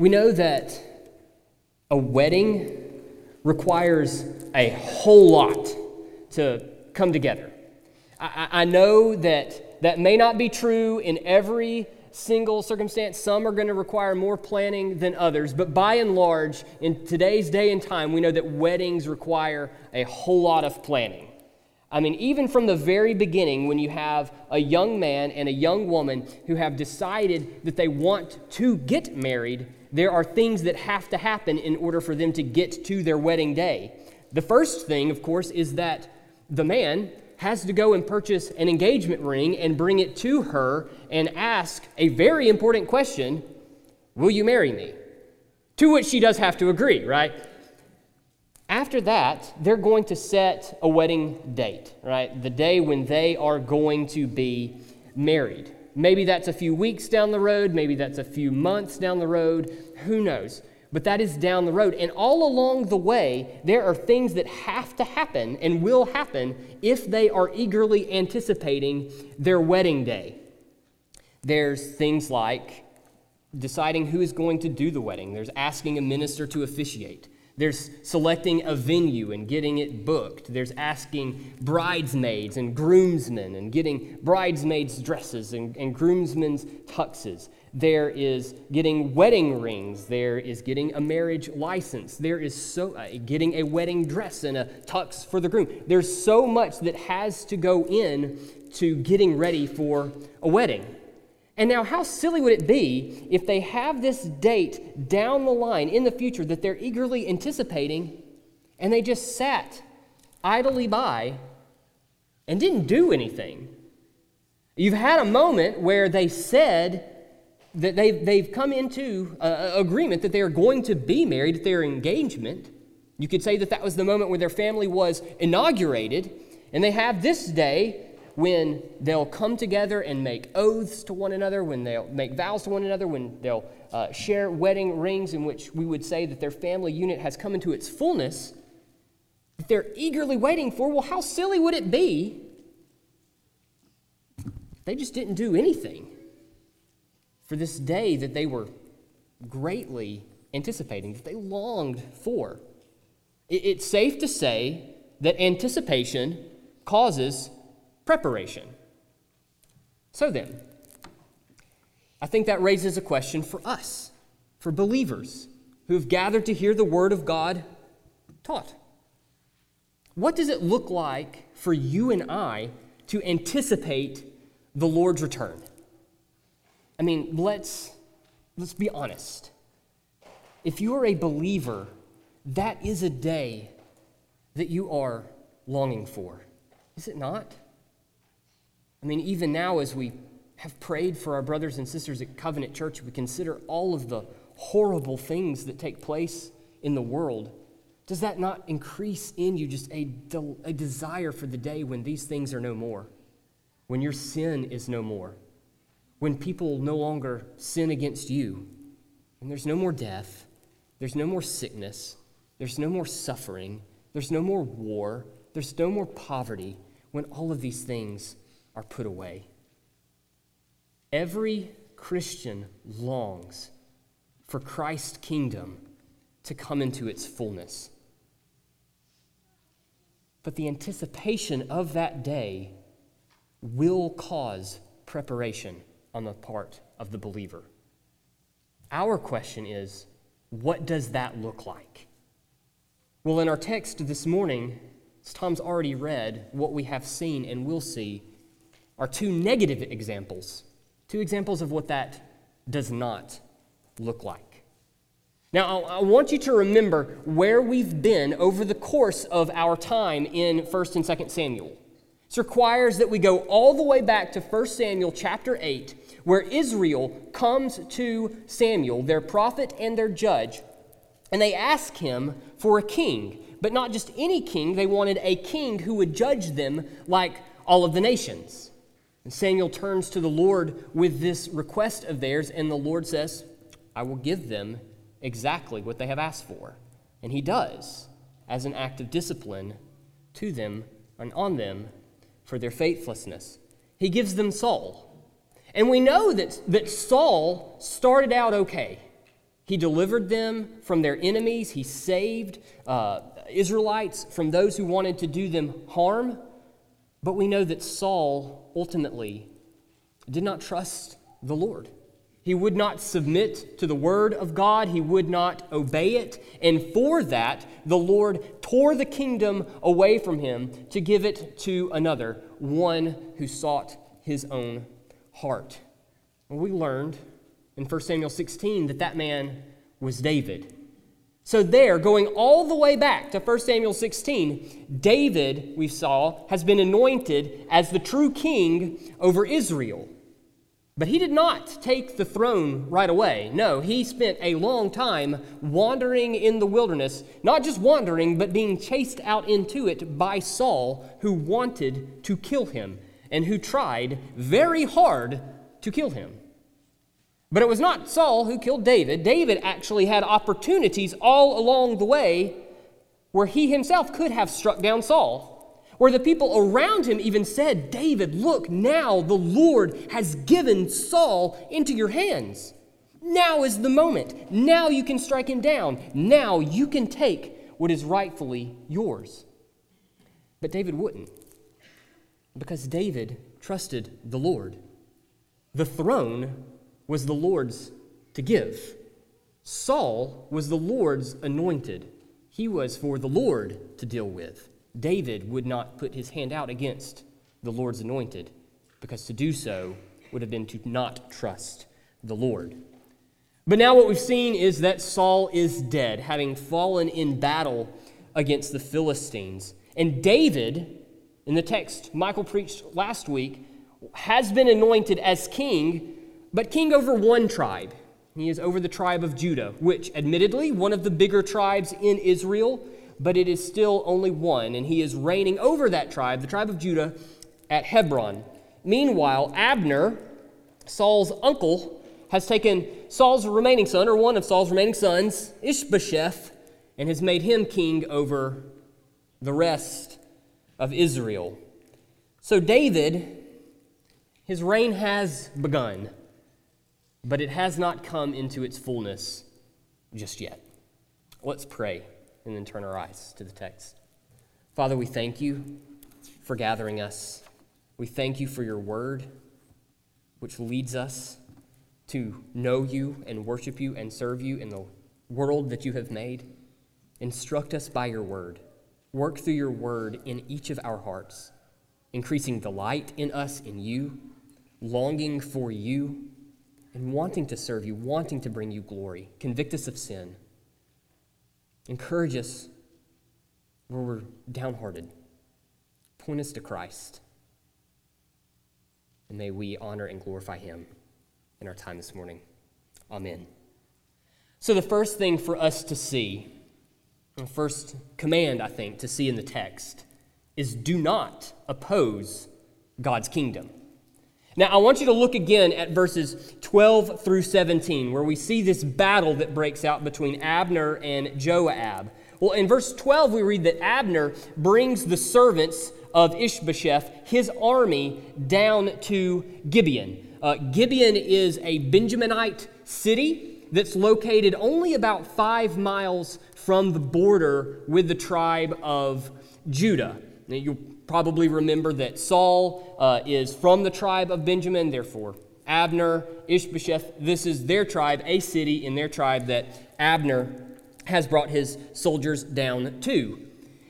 We know that a wedding requires a whole lot to come together. I, I know that that may not be true in every single circumstance. Some are going to require more planning than others, but by and large, in today's day and time, we know that weddings require a whole lot of planning. I mean, even from the very beginning, when you have a young man and a young woman who have decided that they want to get married, there are things that have to happen in order for them to get to their wedding day. The first thing, of course, is that the man has to go and purchase an engagement ring and bring it to her and ask a very important question Will you marry me? To which she does have to agree, right? After that, they're going to set a wedding date, right? The day when they are going to be married. Maybe that's a few weeks down the road, maybe that's a few months down the road, who knows? but that is down the road. And all along the way, there are things that have to happen and will happen if they are eagerly anticipating their wedding day. There's things like deciding who is going to do the wedding, there's asking a minister to officiate. There's selecting a venue and getting it booked. There's asking bridesmaids and groomsmen and getting bridesmaids' dresses and, and groomsmen's tuxes. There is getting wedding rings. There is getting a marriage license. There is so uh, getting a wedding dress and a tux for the groom. There's so much that has to go in to getting ready for a wedding. And now, how silly would it be if they have this date down the line in the future that they're eagerly anticipating and they just sat idly by and didn't do anything? You've had a moment where they said, that they've, they've come into uh, agreement that they are going to be married at their engagement. You could say that that was the moment where their family was inaugurated, and they have this day when they'll come together and make oaths to one another, when they'll make vows to one another, when they'll uh, share wedding rings, in which we would say that their family unit has come into its fullness. That they're eagerly waiting for. Well, how silly would it be? They just didn't do anything for this day that they were greatly anticipating, that they longed for. It's safe to say that anticipation causes preparation. So then, I think that raises a question for us, for believers who have gathered to hear the Word of God taught. What does it look like for you and I to anticipate the Lord's return? I mean, let's, let's be honest. If you are a believer, that is a day that you are longing for, is it not? I mean, even now, as we have prayed for our brothers and sisters at Covenant Church, we consider all of the horrible things that take place in the world. Does that not increase in you just a, a desire for the day when these things are no more? When your sin is no more? when people no longer sin against you, and there's no more death, there's no more sickness, there's no more suffering, there's no more war, there's no more poverty, when all of these things are put away. Every Christian longs for Christ's kingdom to come into its fullness. But the anticipation of that day will cause preparation on the part of the believer. Our question is what does that look like? Well, in our text this morning, as Tom's already read, what we have seen and will see are two negative examples, two examples of what that does not look like. Now, I want you to remember where we've been over the course of our time in 1st and 2nd Samuel. This requires that we go all the way back to 1 Samuel chapter 8, where Israel comes to Samuel, their prophet and their judge, and they ask him for a king. But not just any king, they wanted a king who would judge them like all of the nations. And Samuel turns to the Lord with this request of theirs, and the Lord says, I will give them exactly what they have asked for. And he does, as an act of discipline to them and on them for their faithlessness. He gives them Saul. And we know that, that Saul started out okay. He delivered them from their enemies. He saved uh, Israelites from those who wanted to do them harm. But we know that Saul ultimately did not trust the Lord. He would not submit to the word of God, he would not obey it. And for that, the Lord tore the kingdom away from him to give it to another, one who sought his own heart. And we learned in 1 Samuel 16 that that man was David. So, there, going all the way back to 1 Samuel 16, David, we saw, has been anointed as the true king over Israel. But he did not take the throne right away. No, he spent a long time wandering in the wilderness, not just wandering, but being chased out into it by Saul, who wanted to kill him and who tried very hard to kill him. But it was not Saul who killed David. David actually had opportunities all along the way where he himself could have struck down Saul where the people around him even said, David, look, now the Lord has given Saul into your hands. Now is the moment. Now you can strike him down. Now you can take what is rightfully yours. But David wouldn't, because David trusted the Lord. The throne was the Lord's to give. Saul was the Lord's anointed. He was for the Lord to deal with. David would not put his hand out against the Lord's anointed, because to do so would have been to not trust the Lord. But now what we've seen is that Saul is dead, having fallen in battle against the Philistines. And David, in the text Michael preached last week, has been anointed as king, but king over one tribe. He is over the tribe of Judah, which, admittedly, one of the bigger tribes in Israel but it is still only one, and he is reigning over that tribe, the tribe of Judah, at Hebron. Meanwhile, Abner, Saul's uncle, has taken Saul's remaining son, or one of Saul's remaining sons, Ishbosheth, and has made him king over the rest of Israel. So, David, his reign has begun, but it has not come into its fullness just yet. Let's pray and then turn our eyes to the text. Father, we thank you for gathering us. We thank you for your word, which leads us to know you and worship you and serve you in the world that you have made. Instruct us by your word. Work through your word in each of our hearts, increasing delight in us, in you, longing for you, and wanting to serve you, wanting to bring you glory. Convict us of sin. Encourage us where we're downhearted. Point us to Christ. And may we honor and glorify him in our time this morning. Amen. So, the first thing for us to see, the first command, I think, to see in the text is do not oppose God's kingdom. Now, I want you to look again at verses 12 through 17, where we see this battle that breaks out between Abner and Joab. Well, in verse 12, we read that Abner brings the servants of Ishbosheth, his army, down to Gibeon. Uh, Gibeon is a Benjaminite city that's located only about five miles from the border with the tribe of Judah. Now, you'll probably remember that Saul uh, is from the tribe of Benjamin, therefore, Abner, Ishbosheth, this is their tribe, a city in their tribe that Abner has brought his soldiers down to.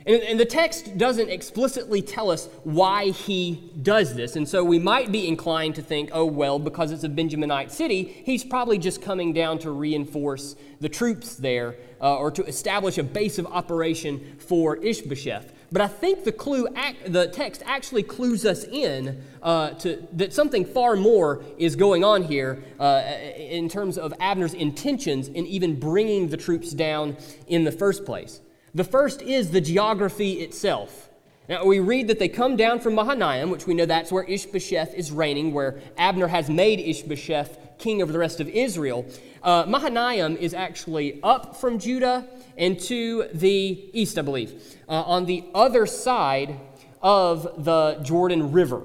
And, and, the text doesn't explicitly tell us why he does this. And so we might be inclined to think, oh, well, because it's a Benjaminite city, he's probably just coming down to reinforce the troops there uh, or to establish a base of operation for Ishbosheth. But I think the clue, act, the text actually clues us in uh, to that something far more is going on here uh, in terms of Abner's intentions in even bringing the troops down in the first place. The first is the geography itself. Now, we read that they come down from Mahanaim, which we know that's where Ishbosheth is reigning, where Abner has made Ishbosheth king over the rest of Israel. Uh, Mahanaim is actually up from Judah and to the east, I believe, uh, on the other side of the Jordan River.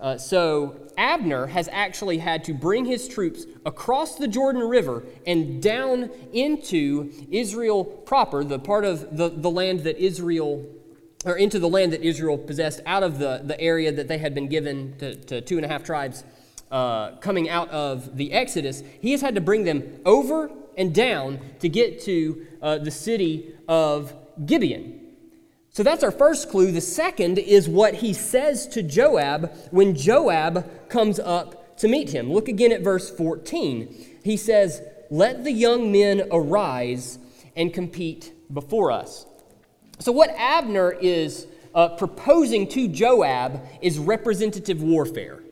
Uh, so Abner has actually had to bring his troops across the Jordan River and down into Israel proper, the part of the, the land that Israel, or into the land that Israel possessed out of the, the area that they had been given to, to two and a half tribes uh, coming out of the Exodus. He has had to bring them over and down to get to uh, the city of Gibeon. So that's our first clue. The second is what he says to Joab when Joab comes up to meet him. Look again at verse 14. He says, Let the young men arise and compete before us. So, what Abner is uh, proposing to Joab is representative warfare.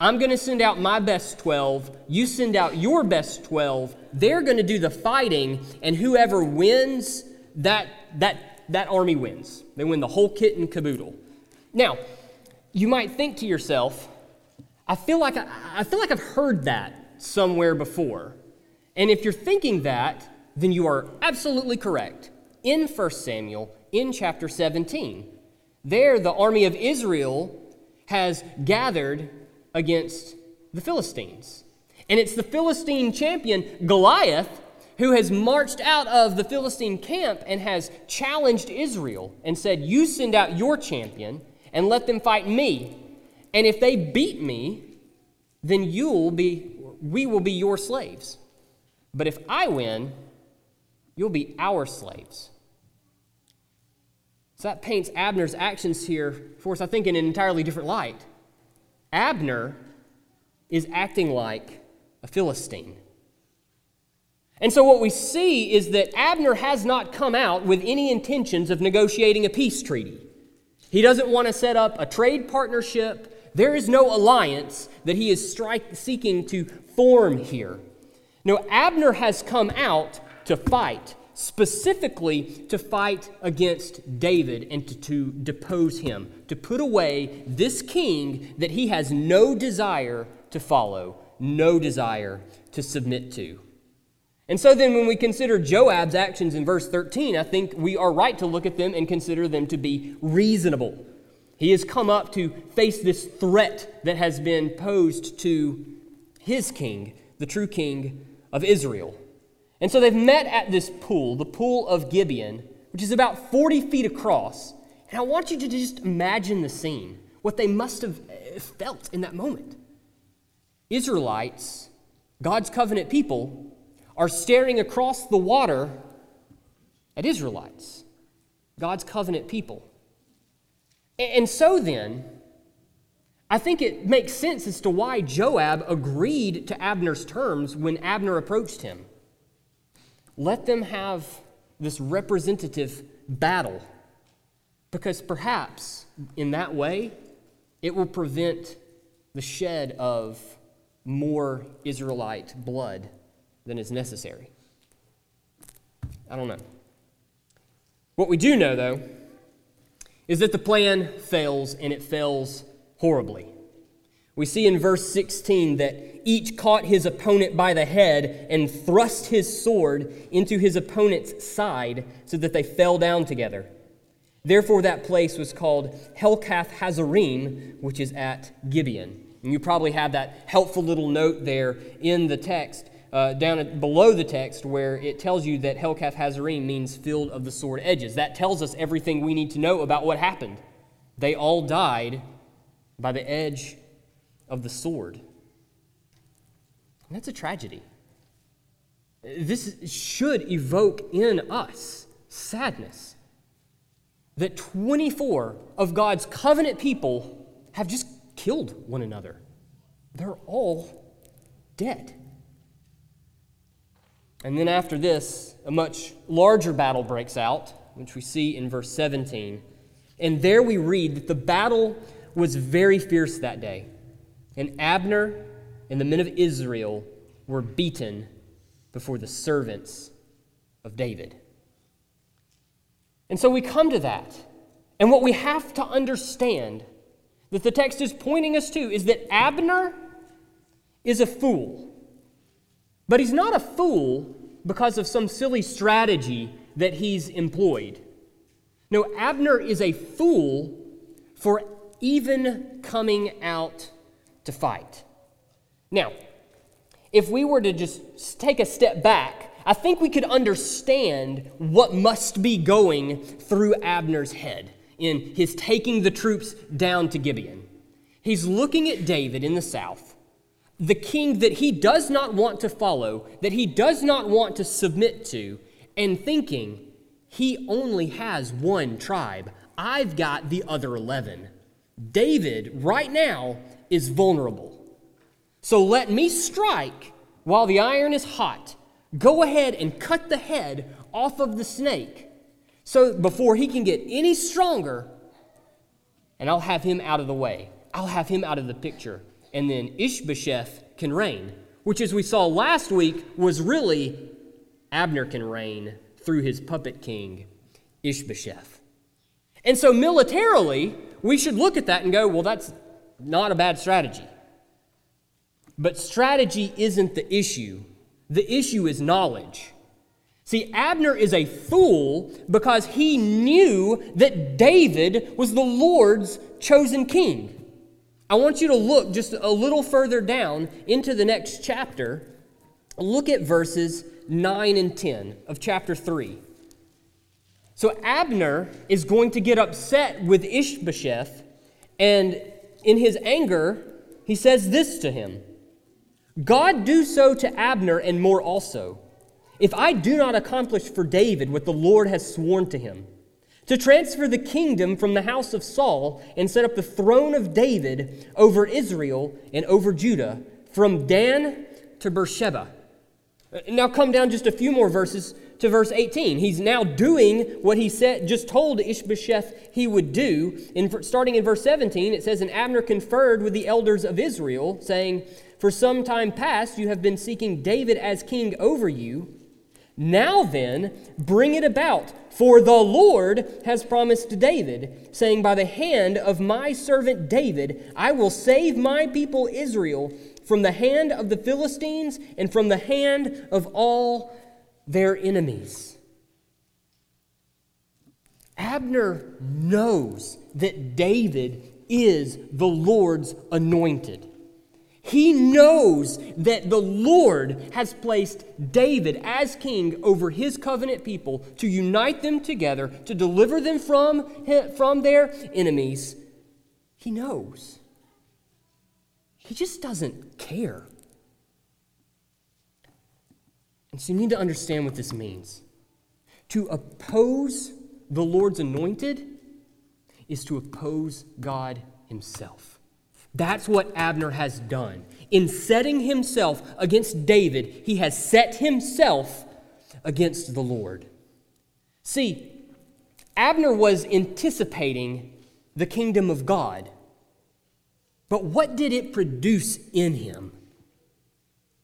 I'm going to send out my best 12. You send out your best 12. They're going to do the fighting, and whoever wins, that, that that army wins. They win the whole kit and caboodle. Now, you might think to yourself, I feel like I, I feel like I've heard that somewhere before. And if you're thinking that, then you are absolutely correct. In 1 Samuel, in chapter 17, there the army of Israel has gathered against the Philistines. And it's the Philistine champion, Goliath, who has marched out of the Philistine camp and has challenged Israel and said, You send out your champion and let them fight me. And if they beat me, then you'll be, we will be your slaves. But if I win, you'll be our slaves. So that paints Abner's actions here for us, I think, in an entirely different light. Abner is acting like a Philistine. And so, what we see is that Abner has not come out with any intentions of negotiating a peace treaty. He doesn't want to set up a trade partnership. There is no alliance that he is seeking to form here. No, Abner has come out to fight, specifically to fight against David and to, to depose him, to put away this king that he has no desire to follow, no desire to submit to. And so then, when we consider Joab's actions in verse 13, I think we are right to look at them and consider them to be reasonable. He has come up to face this threat that has been posed to his king, the true king of Israel. And so they've met at this pool, the pool of Gibeon, which is about 40 feet across. And I want you to just imagine the scene, what they must have eh, felt in that moment. Israelites, God's covenant people, are staring across the water at Israelites, God's covenant people. And so then, I think it makes sense as to why Joab agreed to Abner's terms when Abner approached him. Let them have this representative battle, because perhaps in that way it will prevent the shed of more Israelite blood than is necessary. I don't know. What we do know, though, is that the plan fails and it fails horribly. We see in verse 16 that each caught his opponent by the head and thrust his sword into his opponent's side so that they fell down together. Therefore, that place was called Helkath Hazzurim, which is at Gibeon. And you probably have that helpful little note there in the text uh, down at, below the text where it tells you that Helkath Hazzurim means field of the sword edges. That tells us everything we need to know about what happened. They all died by the edge of the sword. And that's a tragedy. This should evoke in us sadness that 24 of God's covenant people have just killed one another. They're all dead. And then after this, a much larger battle breaks out, which we see in verse 17. And there we read that the battle was very fierce that day. And Abner and the men of Israel were beaten before the servants of David. And so we come to that. And what we have to understand that the text is pointing us to is that Abner is a fool. But he's not a fool because of some silly strategy that he's employed. No, Abner is a fool for even coming out to fight. Now, if we were to just take a step back, I think we could understand what must be going through Abner's head in his taking the troops down to Gibeon. He's looking at David in the south, the king that he does not want to follow, that he does not want to submit to, and thinking, he only has one tribe. I've got the other 11. David, right now, is vulnerable. So let me strike while the iron is hot. Go ahead and cut the head off of the snake. So before he can get any stronger, and I'll have him out of the way. I'll have him out of the picture. And then Ishbosheth can reign, which, as we saw last week, was really Abner can reign through his puppet king, Ishbosheth. And so, militarily, we should look at that and go, well, that's not a bad strategy. But strategy isn't the issue, the issue is knowledge. See, Abner is a fool because he knew that David was the Lord's chosen king. I want you to look just a little further down into the next chapter. Look at verses 9 and 10 of chapter 3. So Abner is going to get upset with Ishbosheth, and in his anger, he says this to him God do so to Abner and more also, if I do not accomplish for David what the Lord has sworn to him, to transfer the kingdom from the house of Saul and set up the throne of David over Israel and over Judah, from Dan to Beersheba. Uh, now come down just a few more verses to verse 18. He's now doing what he said, just told Ishbosheth he would do. In, starting in verse 17, it says, And Abner conferred with the elders of Israel, saying, For some time past you have been seeking David as king over you. Now then, bring it about, for the Lord has promised David, saying, By the hand of my servant David, I will save my people Israel from the hand of the Philistines and from the hand of all their enemies. Abner knows that David is the Lord's anointed. He knows that the Lord has placed David as king over his covenant people to unite them together, to deliver them from, from their enemies. He knows. He just doesn't care. And so you need to understand what this means. To oppose the Lord's anointed is to oppose God Himself. That's what Abner has done. In setting himself against David, he has set himself against the Lord. See, Abner was anticipating the kingdom of God. But what did it produce in him?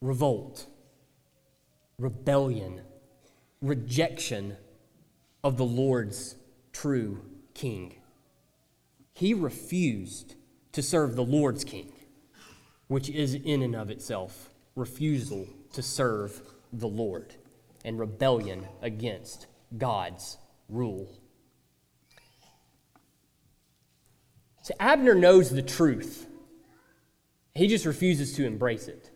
Revolt rebellion, rejection of the Lord's true king. He refused to serve the Lord's king, which is in and of itself refusal to serve the Lord and rebellion against God's rule. So Abner knows the truth. He just refuses to embrace it.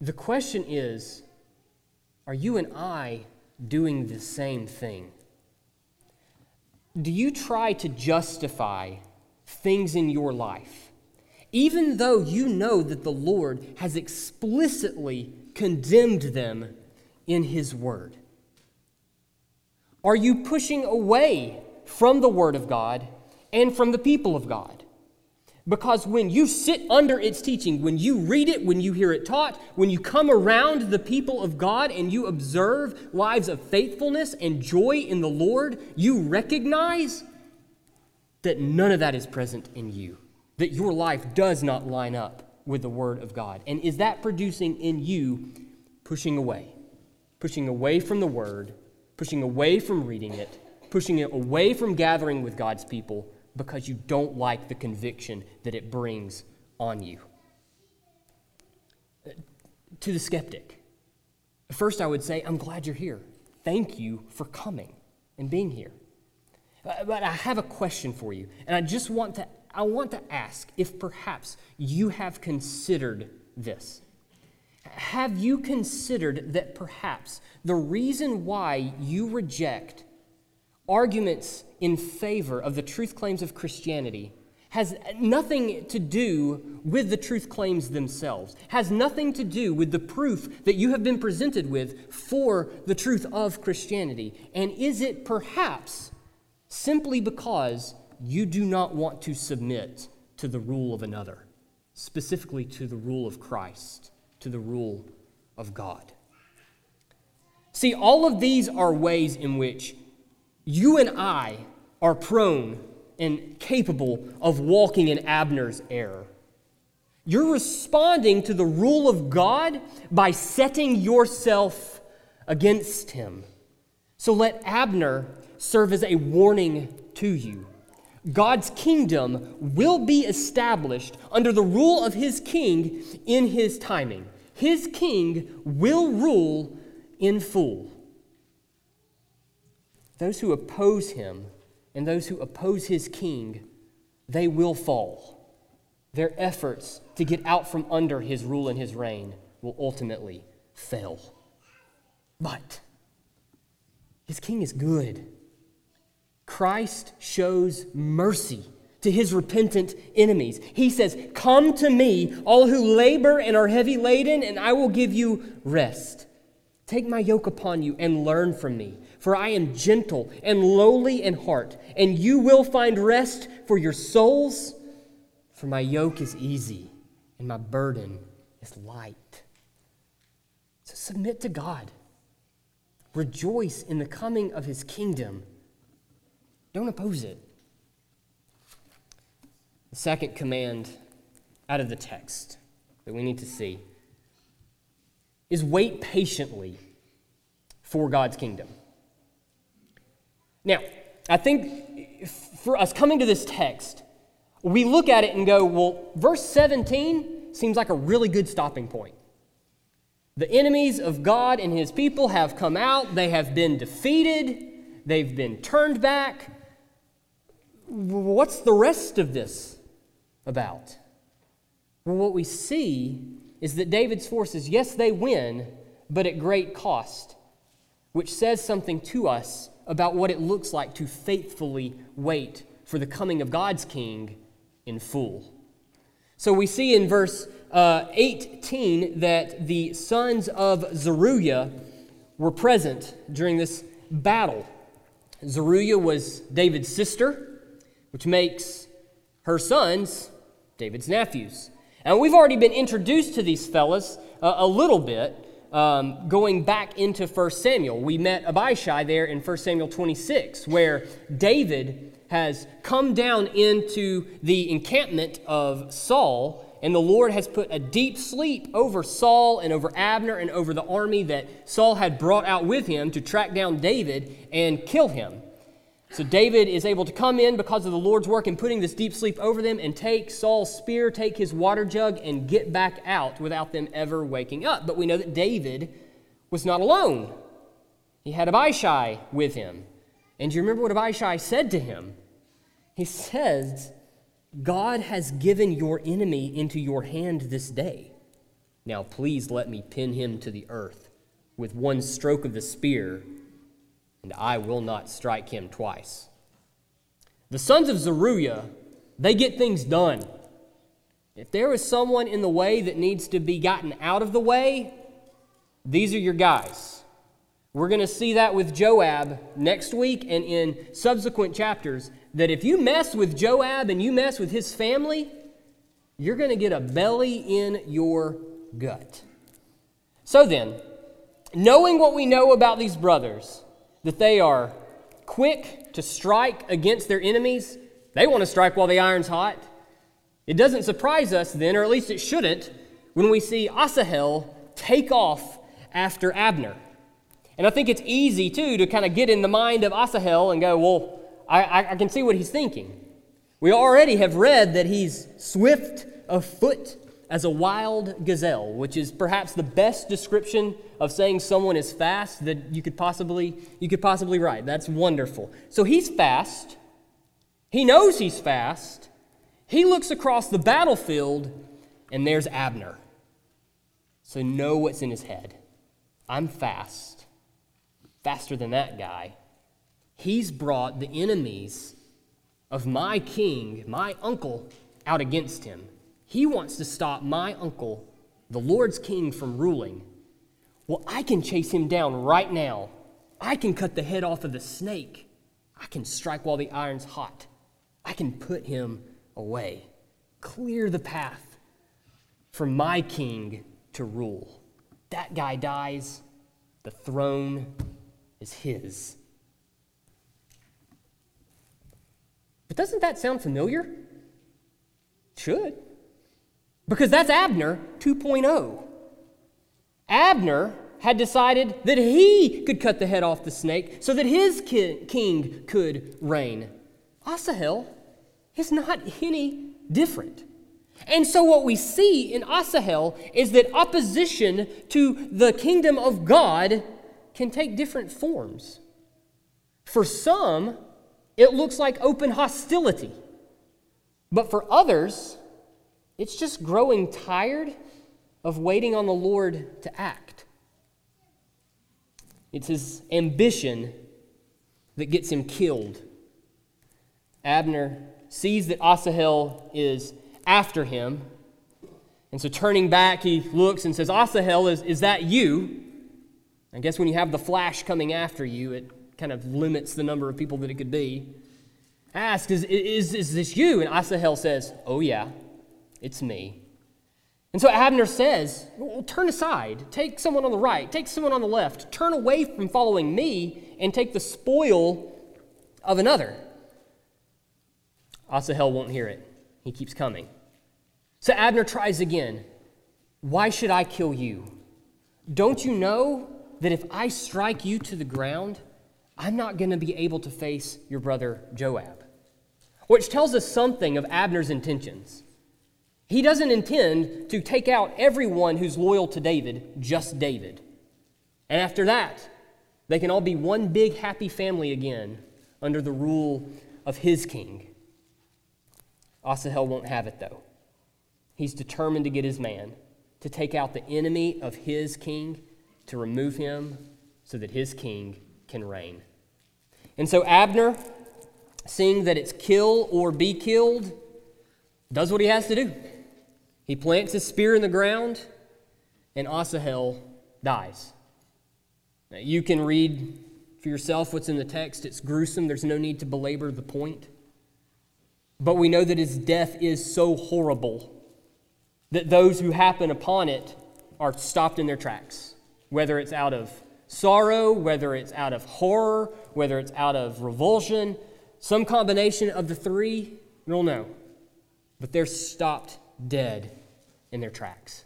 The question is are you and I doing the same thing? Do you try to justify things in your life, even though you know that the Lord has explicitly condemned them in His Word? Are you pushing away from the Word of God and from the people of God? Because when you sit under its teaching, when you read it, when you hear it taught, when you come around the people of God and you observe lives of faithfulness and joy in the Lord, you recognize that none of that is present in you, that your life does not line up with the Word of God. And is that producing in you pushing away? Pushing away from the Word, pushing away from reading it, pushing it away from gathering with God's people because you don't like the conviction that it brings on you. Uh, to the skeptic, first I would say, I'm glad you're here. Thank you for coming and being here. But I have a question for you, and I just want to I want to ask if perhaps you have considered this. Have you considered that perhaps the reason why you reject arguments in favor of the truth claims of Christianity has nothing to do with the truth claims themselves, has nothing to do with the proof that you have been presented with for the truth of Christianity? And is it perhaps simply because you do not want to submit to the rule of another, specifically to the rule of Christ, to the rule of God? See, all of these are ways in which you and I are prone and capable of walking in Abner's error. You're responding to the rule of God by setting yourself against him. So let Abner serve as a warning to you. God's kingdom will be established under the rule of his king in his timing. His king will rule in full. Those who oppose him and those who oppose his king, they will fall. Their efforts to get out from under his rule and his reign will ultimately fail. But his king is good. Christ shows mercy to his repentant enemies. He says, Come to me, all who labor and are heavy laden, and I will give you rest. Take my yoke upon you and learn from me, for I am gentle and lowly in heart, and you will find rest for your souls. For my yoke is easy and my burden is light. So submit to God. Rejoice in the coming of his kingdom. Don't oppose it. The second command out of the text that we need to see is wait patiently for God's kingdom. Now, I think for us coming to this text, we look at it and go, well, verse 17 seems like a really good stopping point. The enemies of God and his people have come out, they have been defeated, they've been turned back. What's the rest of this about? Well, what we see is that David's forces, yes, they win, but at great cost, which says something to us about what it looks like to faithfully wait for the coming of God's king in full. So we see in verse uh, 18 that the sons of Zeruiah were present during this battle. Zeruiah was David's sister, which makes her sons David's nephews. And we've already been introduced to these fellas uh, a little bit. Um, going back into 1 Samuel, we met Abishai there in 1 Samuel 26, where David has come down into the encampment of Saul, and the Lord has put a deep sleep over Saul and over Abner and over the army that Saul had brought out with him to track down David and kill him. So David is able to come in because of the Lord's work in putting this deep sleep over them and take Saul's spear, take his water jug, and get back out without them ever waking up. But we know that David was not alone. He had Abishai with him. And do you remember what Abishai said to him? He says, God has given your enemy into your hand this day. Now please let me pin him to the earth with one stroke of the spear and I will not strike him twice. The sons of Zeruiah, they get things done. If there is someone in the way that needs to be gotten out of the way, these are your guys. We're going to see that with Joab next week and in subsequent chapters. That if you mess with Joab and you mess with his family, you're going to get a belly in your gut. So then, knowing what we know about these brothers, that they are quick to strike against their enemies. They want to strike while the iron's hot. It doesn't surprise us then, or at least it shouldn't, when we see Asahel take off after Abner. And I think it's easy, too, to kind of get in the mind of Asahel and go, well, I, I, can see what he's thinking. We already have read that he's swift of foot as a wild gazelle, which is perhaps the best description of saying someone is fast that you could possibly you could possibly write. That's wonderful. So he's fast. He knows he's fast. He looks across the battlefield, and there's Abner. So know what's in his head. I'm fast, faster than that guy. He's brought the enemies of my king, my uncle, out against him. He wants to stop my uncle, the Lord's king, from ruling. Well, I can chase him down right now. I can cut the head off of the snake. I can strike while the iron's hot. I can put him away, clear the path for my king to rule. That guy dies, the throne is his. But doesn't that sound familiar? Should. Because that's Abner 2.0. Abner had decided that he could cut the head off the snake so that his king could reign. Asahel is not any different. And so, what we see in Asahel is that opposition to the kingdom of God can take different forms. For some, it looks like open hostility. But for others, it's just growing tired of waiting on the Lord to act. It's his ambition that gets him killed. Abner sees that Asahel is after him. And so turning back, he looks and says, Asahel, is, is that you? I guess when you have the flash coming after you, it kind of limits the number of people that it could be. Ask, is, is, is this you? And Asahel says, Oh, yeah, it's me. And so Abner says, well, Turn aside, take someone on the right, take someone on the left, turn away from following me, and take the spoil of another. Asahel won't hear it. He keeps coming. So Abner tries again. Why should I kill you? Don't you know that if I strike you to the ground, I'm not going to be able to face your brother Joab. Which tells us something of Abner's intentions. He doesn't intend to take out everyone who's loyal to David, just David. And after that, they can all be one big happy family again under the rule of his king. Asahel won't have it, though. He's determined to get his man, to take out the enemy of his king, to remove him so that his king can reign. And so Abner, seeing that it's kill or be killed, does what he has to do. He plants his spear in the ground, and Asahel dies. Now, you can read for yourself what's in the text. It's gruesome. There's no need to belabor the point. But we know that his death is so horrible that those who happen upon it are stopped in their tracks, whether it's out of sorrow, whether it's out of horror, whether it's out of revulsion, some combination of the three, we don't know. But they're stopped dead in their tracks.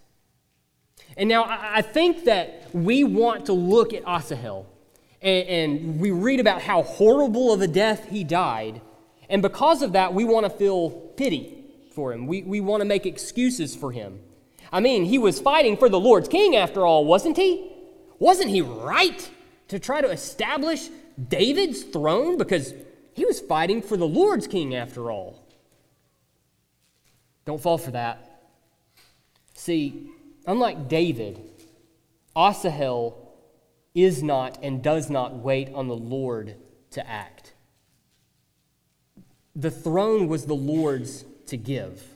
And now I think that we want to look at Asahel and, and we read about how horrible of a death he died. And because of that, we want to feel pity for him. We, we want to make excuses for him. I mean, he was fighting for the Lord's king after all, wasn't he? Wasn't he right to try to establish David's throne? Because he was fighting for the Lord's king after all. Don't fall for that. See, unlike David, Asahel is not and does not wait on the Lord to act. The throne was the Lord's to give.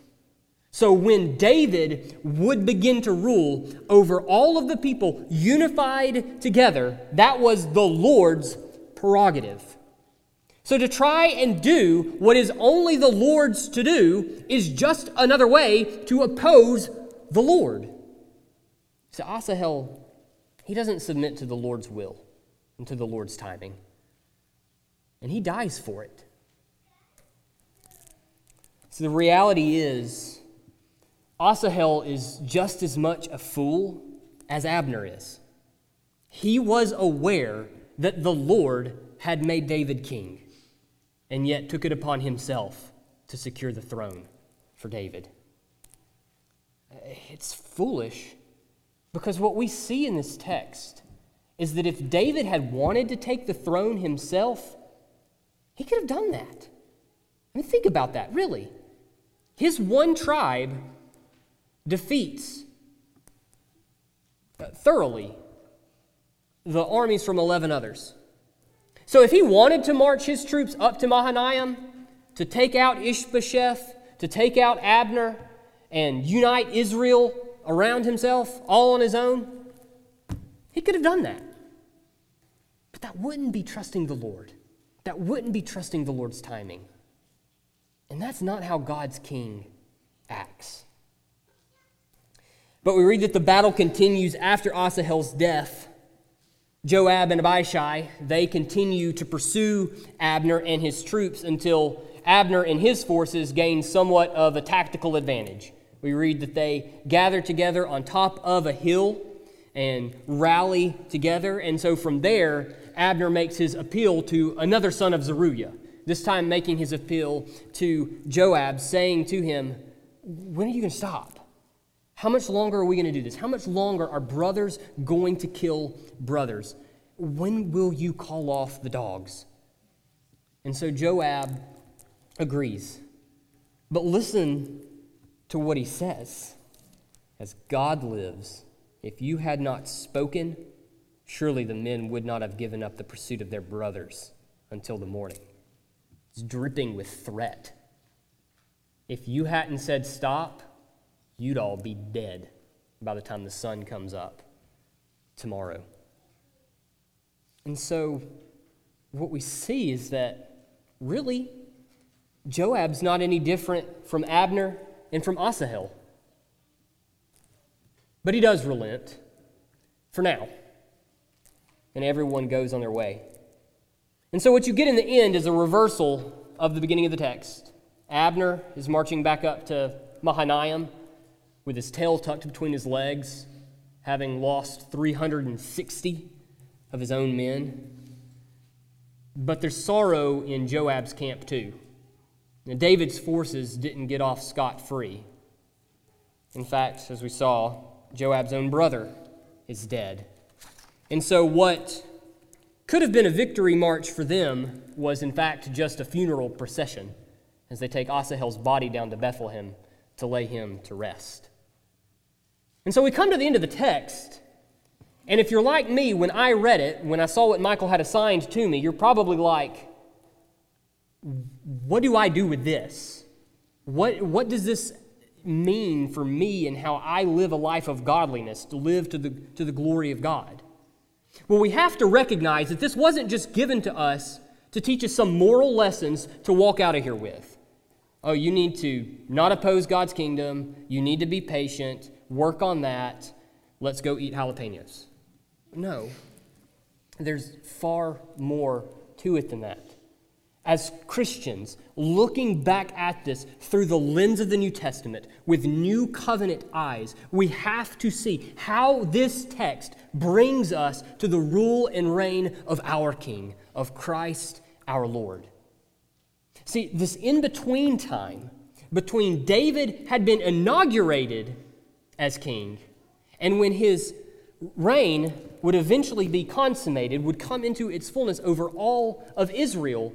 So when David would begin to rule over all of the people unified together, that was the Lord's prerogative. So to try and do what is only the Lord's to do is just another way to oppose the Lord. So Asahel, he doesn't submit to the Lord's will and to the Lord's timing. And he dies for it. So the reality is, Asahel is just as much a fool as Abner is. He was aware that the Lord had made David king, and yet took it upon himself to secure the throne for David. It's foolish because what we see in this text is that if David had wanted to take the throne himself, he could have done that. I mean, think about that, really. his one tribe defeats uh, thoroughly the armies from 11 others. So if he wanted to march his troops up to Mahanaim to take out Ishbosheth, to take out Abner, and unite Israel around himself all on his own, he could have done that. But that wouldn't be trusting the Lord. That wouldn't be trusting the Lord's timing. And that's not how God's king acts. But we read that the battle continues after Asahel's death. Joab and Abishai, they continue to pursue Abner and his troops until Abner and his forces gain somewhat of a tactical advantage. We read that they gather together on top of a hill and rally together. And so from there, Abner makes his appeal to another son of Zeruiah, this time making his appeal to Joab, saying to him, When are you going to stop? How much longer are we going to do this? How much longer are brothers going to kill brothers? When will you call off the dogs? And so Joab agrees. But listen to what he says. As God lives, if you had not spoken, surely the men would not have given up the pursuit of their brothers until the morning. It's dripping with threat. If you hadn't said stop, you'd all be dead by the time the sun comes up tomorrow. And so, what we see is that really, Joab's not any different from Abner and from Asahel. But he does relent for now. And everyone goes on their way. And so, what you get in the end is a reversal of the beginning of the text. Abner is marching back up to Mahanaim with his tail tucked between his legs, having lost 360 of his own men. But there's sorrow in Joab's camp too. Now, David's forces didn't get off scot free. In fact, as we saw, Joab's own brother is dead. And so, what could have been a victory march for them was, in fact, just a funeral procession as they take Asahel's body down to Bethlehem to lay him to rest. And so we come to the end of the text. And if you're like me, when I read it, when I saw what Michael had assigned to me, you're probably like, what do I do with this? What, what does this mean for me and how I live a life of godliness, to live to the, to the glory of God? Well, we have to recognize that this wasn't just given to us to teach us some moral lessons to walk out of here with. Oh, you need to not oppose God's kingdom, you need to be patient, work on that. Let's go eat jalapenos. No, there's far more to it than that. As Christians, looking back at this through the lens of the New Testament with new covenant eyes, we have to see how this text brings us to the rule and reign of our King, of Christ our Lord. See, this in between time between David had been inaugurated as king, and when his reign would eventually be consummated, would come into its fullness over all of Israel,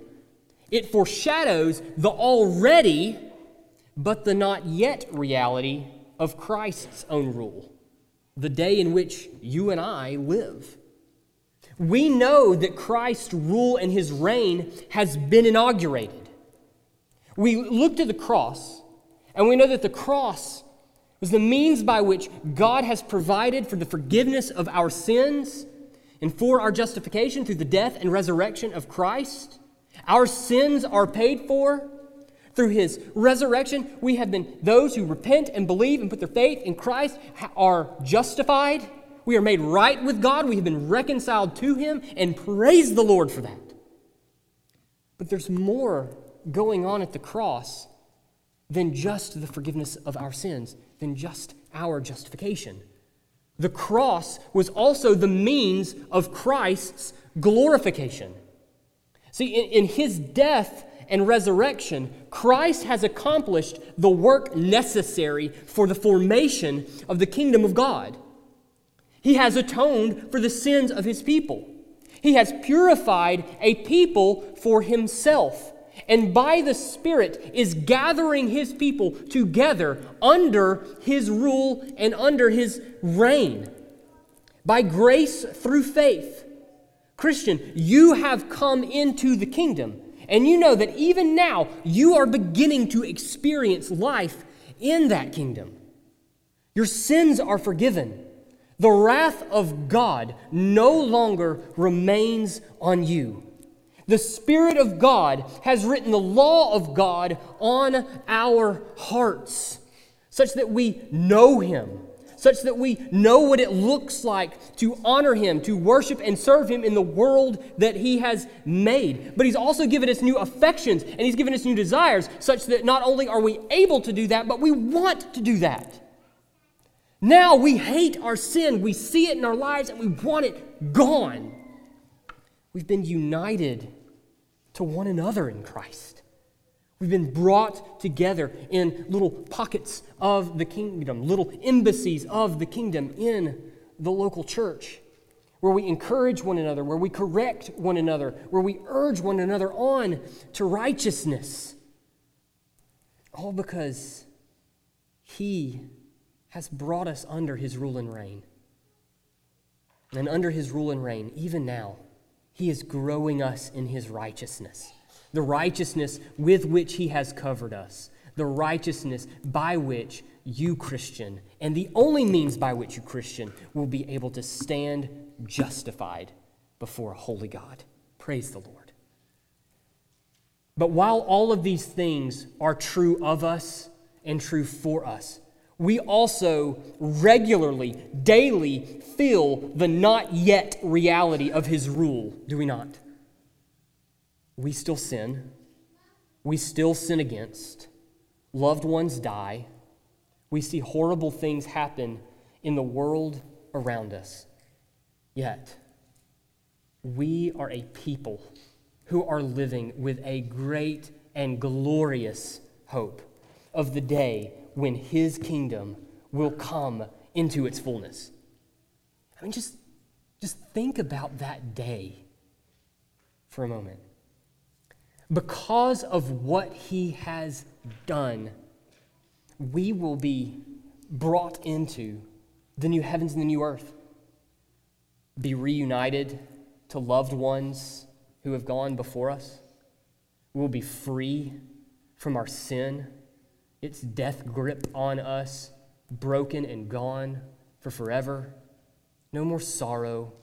it foreshadows the already but the not yet reality of Christ's own rule, the day in which you and I live. We know that Christ's rule and his reign has been inaugurated. We look to the cross, and we know that the cross was the means by which God has provided for the forgiveness of our sins and for our justification through the death and resurrection of Christ. Our sins are paid for through his resurrection. We have been, those who repent and believe and put their faith in Christ are justified. We are made right with God. We have been reconciled to him, and praise the Lord for that. But there's more going on at the cross than just the forgiveness of our sins than just our justification. The cross was also the means of Christ's glorification. See, in, in, his death and resurrection, Christ has accomplished the work necessary for the formation of the kingdom of God. He has atoned for the sins of his people. He has purified a people for himself and by the Spirit is gathering his people together under his rule and under his reign. By grace through faith. Christian, you have come into the kingdom, and you know that even now you are beginning to experience life in that kingdom. Your sins are forgiven. The wrath of God no longer remains on you. The Spirit of God has written the law of God on our hearts, such that we know Him, such that we know what it looks like to honor Him, to worship and serve Him in the world that He has made. But He's also given us new affections and He's given us new desires, such that not only are we able to do that, but we want to do that. Now we hate our sin, we see it in our lives, and we want it gone. We've been united to one another in Christ. We've been brought together in little pockets of the kingdom, little embassies of the kingdom in the local church, where we encourage one another, where we correct one another, where we urge one another on to righteousness. All because He has brought us under His rule and reign. And under His rule and reign, even now, he is growing us in His righteousness, the righteousness with which He has covered us, the righteousness by which you, Christian, and the only means by which you, Christian, will be able to stand justified before a holy God. Praise the Lord. But while all of these things are true of us and true for us, we also regularly, daily feel the not yet reality of his rule, do we not? We still sin. We still sin against. Loved ones die. We see horrible things happen in the world around us. Yet, we are a people who are living with a great and glorious hope of the day when his kingdom will come into its fullness. I mean, just, just think about that day for a moment. Because of what he has done, we will be brought into the new heavens and the new earth, be reunited to loved ones who have gone before us. We'll be free from our sin its death grip on us, broken and gone for forever. No more sorrow,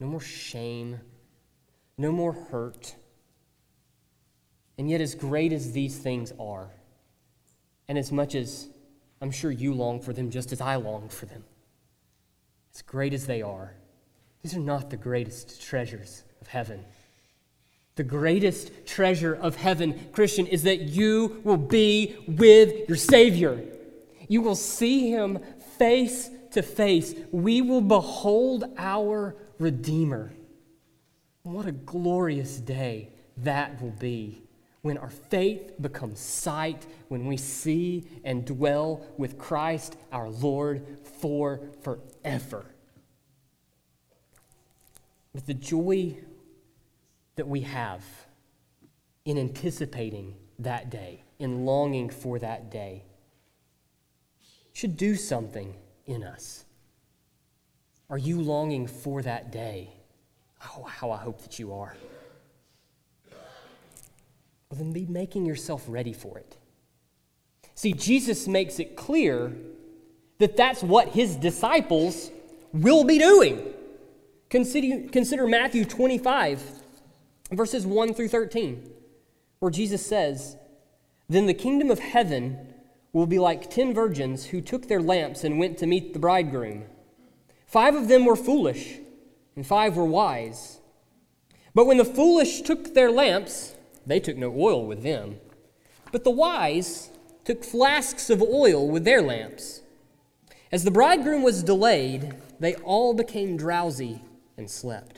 no more shame, no more hurt. And yet, as great as these things are, and as much as I'm sure you long for them just as I long for them, as great as they are, these are not the greatest treasures of heaven. The greatest treasure of heaven, Christian, is that you will be with your Savior. You will see him face to face. We will behold our Redeemer. What a glorious day that will be when our faith becomes sight, when we see and dwell with Christ our Lord for forever. With the joy that we have in anticipating that day, in longing for that day, should do something in us. Are you longing for that day? Oh, how I hope that you are. Well, then be making yourself ready for it. See, Jesus makes it clear that that's what his disciples will be doing. Consider, consider Matthew 25, verses 1 through 13, where Jesus says, Then the kingdom of heaven will be like ten virgins who took their lamps and went to meet the bridegroom. Five of them were foolish, and five were wise. But when the foolish took their lamps, they took no oil with them. But the wise took flasks of oil with their lamps. As the bridegroom was delayed, they all became drowsy and slept.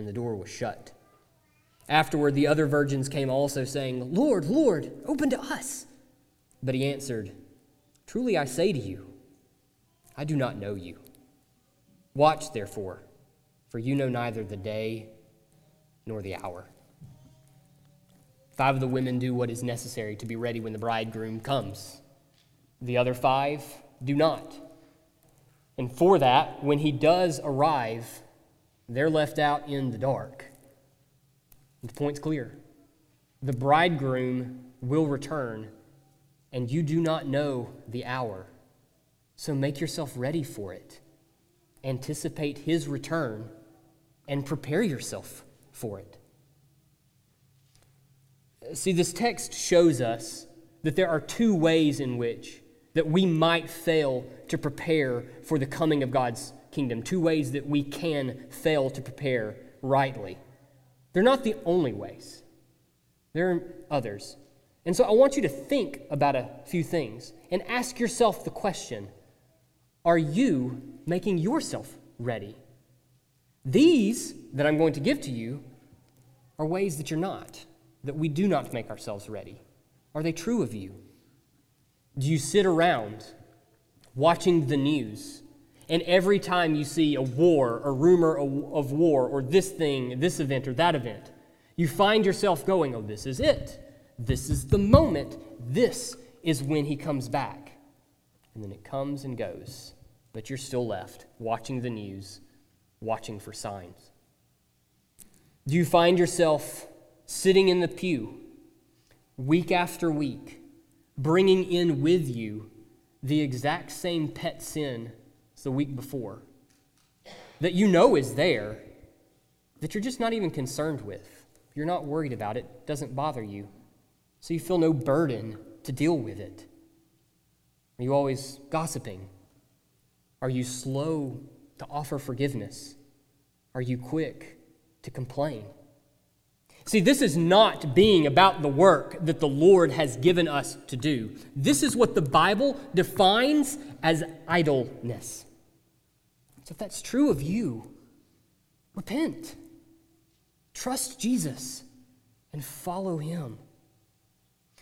and the door was shut. Afterward, the other virgins came also, saying, Lord, Lord, open to us. But he answered, Truly I say to you, I do not know you. Watch, therefore, for you know neither the day nor the hour. Five of the women do what is necessary to be ready when the bridegroom comes. The other five do not. And for that, when he does arrive, they're left out in the dark. The point's clear. The bridegroom will return, and you do not know the hour. So make yourself ready for it. Anticipate his return and prepare yourself for it. See, this text shows us that there are two ways in which that we might fail to prepare for the coming of God's kingdom, two ways that we can fail to prepare rightly. They're not the only ways. There are others. And so I want you to think about a few things and ask yourself the question Are you making yourself ready? These that I'm going to give to you are ways that you're not, that we do not make ourselves ready. Are they true of you? Do you sit around watching the news? And every time you see a war, a rumor of war, or this thing, this event, or that event, you find yourself going, Oh, this is it. This is the moment. This is when he comes back. And then it comes and goes, but you're still left watching the news, watching for signs. Do you find yourself sitting in the pew week after week, bringing in with you the exact same pet sin as the week before that you know is there, that you're just not even concerned with? You're not worried about it, doesn't bother you, so you feel no burden to deal with it. Are you always gossiping? Are you slow to offer forgiveness? Are you quick to complain? See, this is not being about the work that the Lord has given us to do. This is what the Bible defines as idleness. If that's true of you, repent, trust Jesus, and follow him.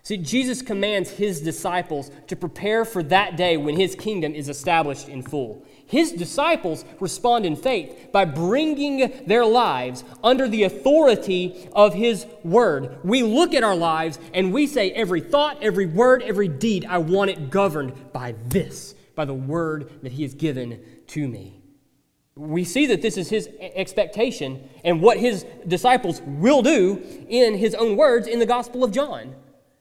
See, Jesus commands his disciples to prepare for that day when his kingdom is established in full. His disciples respond in faith by bringing their lives under the authority of his word. We look at our lives and we say, every thought, every word, every deed, I want it governed by this, by the word that he has given to me. We see that this is his expectation and what his disciples will do in his own words in the Gospel of John.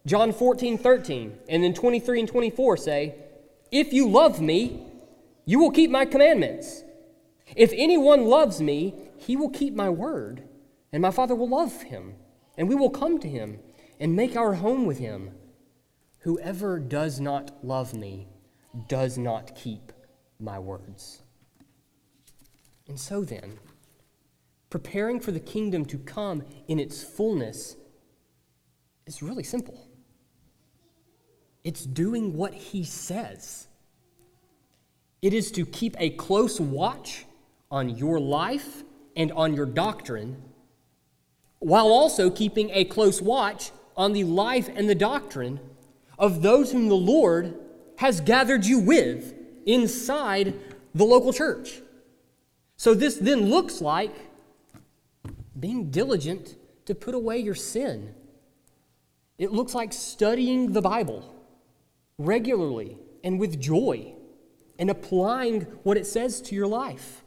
John 14, 13, and then 23 and 24 say, If you love me, you will keep my commandments. If anyone loves me, he will keep my word, and my Father will love him, and we will come to him and make our home with him. Whoever does not love me does not keep my words. And so then, preparing for the kingdom to come in its fullness is really simple. It's doing what he says. It is to keep a close watch on your life and on your doctrine, while also keeping a close watch on the life and the doctrine of those whom the Lord has gathered you with inside the local church. So, this then looks like being diligent to put away your sin. It looks like studying the Bible regularly and with joy and applying what it says to your life.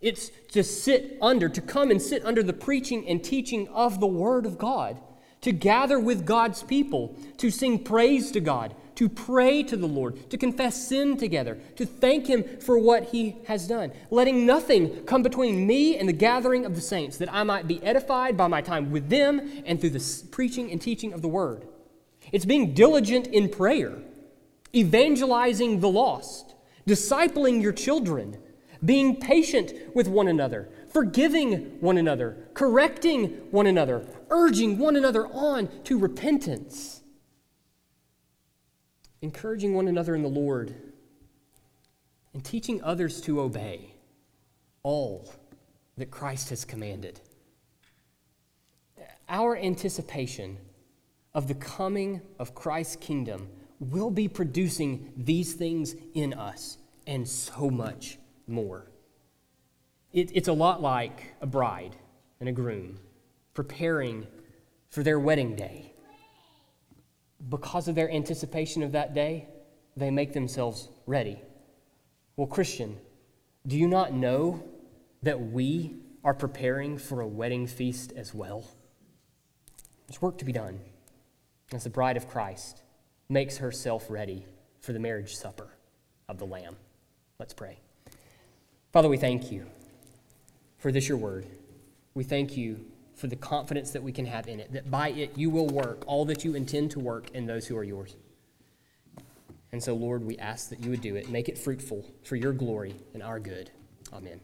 It's to sit under, to come and sit under the preaching and teaching of the Word of God, to gather with God's people, to sing praise to God, to pray to the Lord, to confess sin together, to thank Him for what He has done, letting nothing come between me and the gathering of the saints, that I might be edified by my time with them and through the preaching and teaching of the Word. It's being diligent in prayer, evangelizing the lost, discipling your children, being patient with one another, forgiving one another, correcting one another, urging one another on to repentance, encouraging one another in the Lord, and teaching others to obey all that Christ has commanded. Our anticipation of the coming of Christ's kingdom will be producing these things in us and so much more. It, it's a lot like a bride and a groom preparing for their wedding day. Because of their anticipation of that day, they make themselves ready. Well, Christian, do you not know that we are preparing for a wedding feast as well? There's work to be done as the bride of Christ makes herself ready for the marriage supper of the Lamb. Let's pray. Father, we thank you for this, your word. We thank you for the confidence that we can have in it, that by it you will work all that you intend to work in those who are yours. And so, Lord, we ask that you would do it, make it fruitful for your glory and our good. Amen.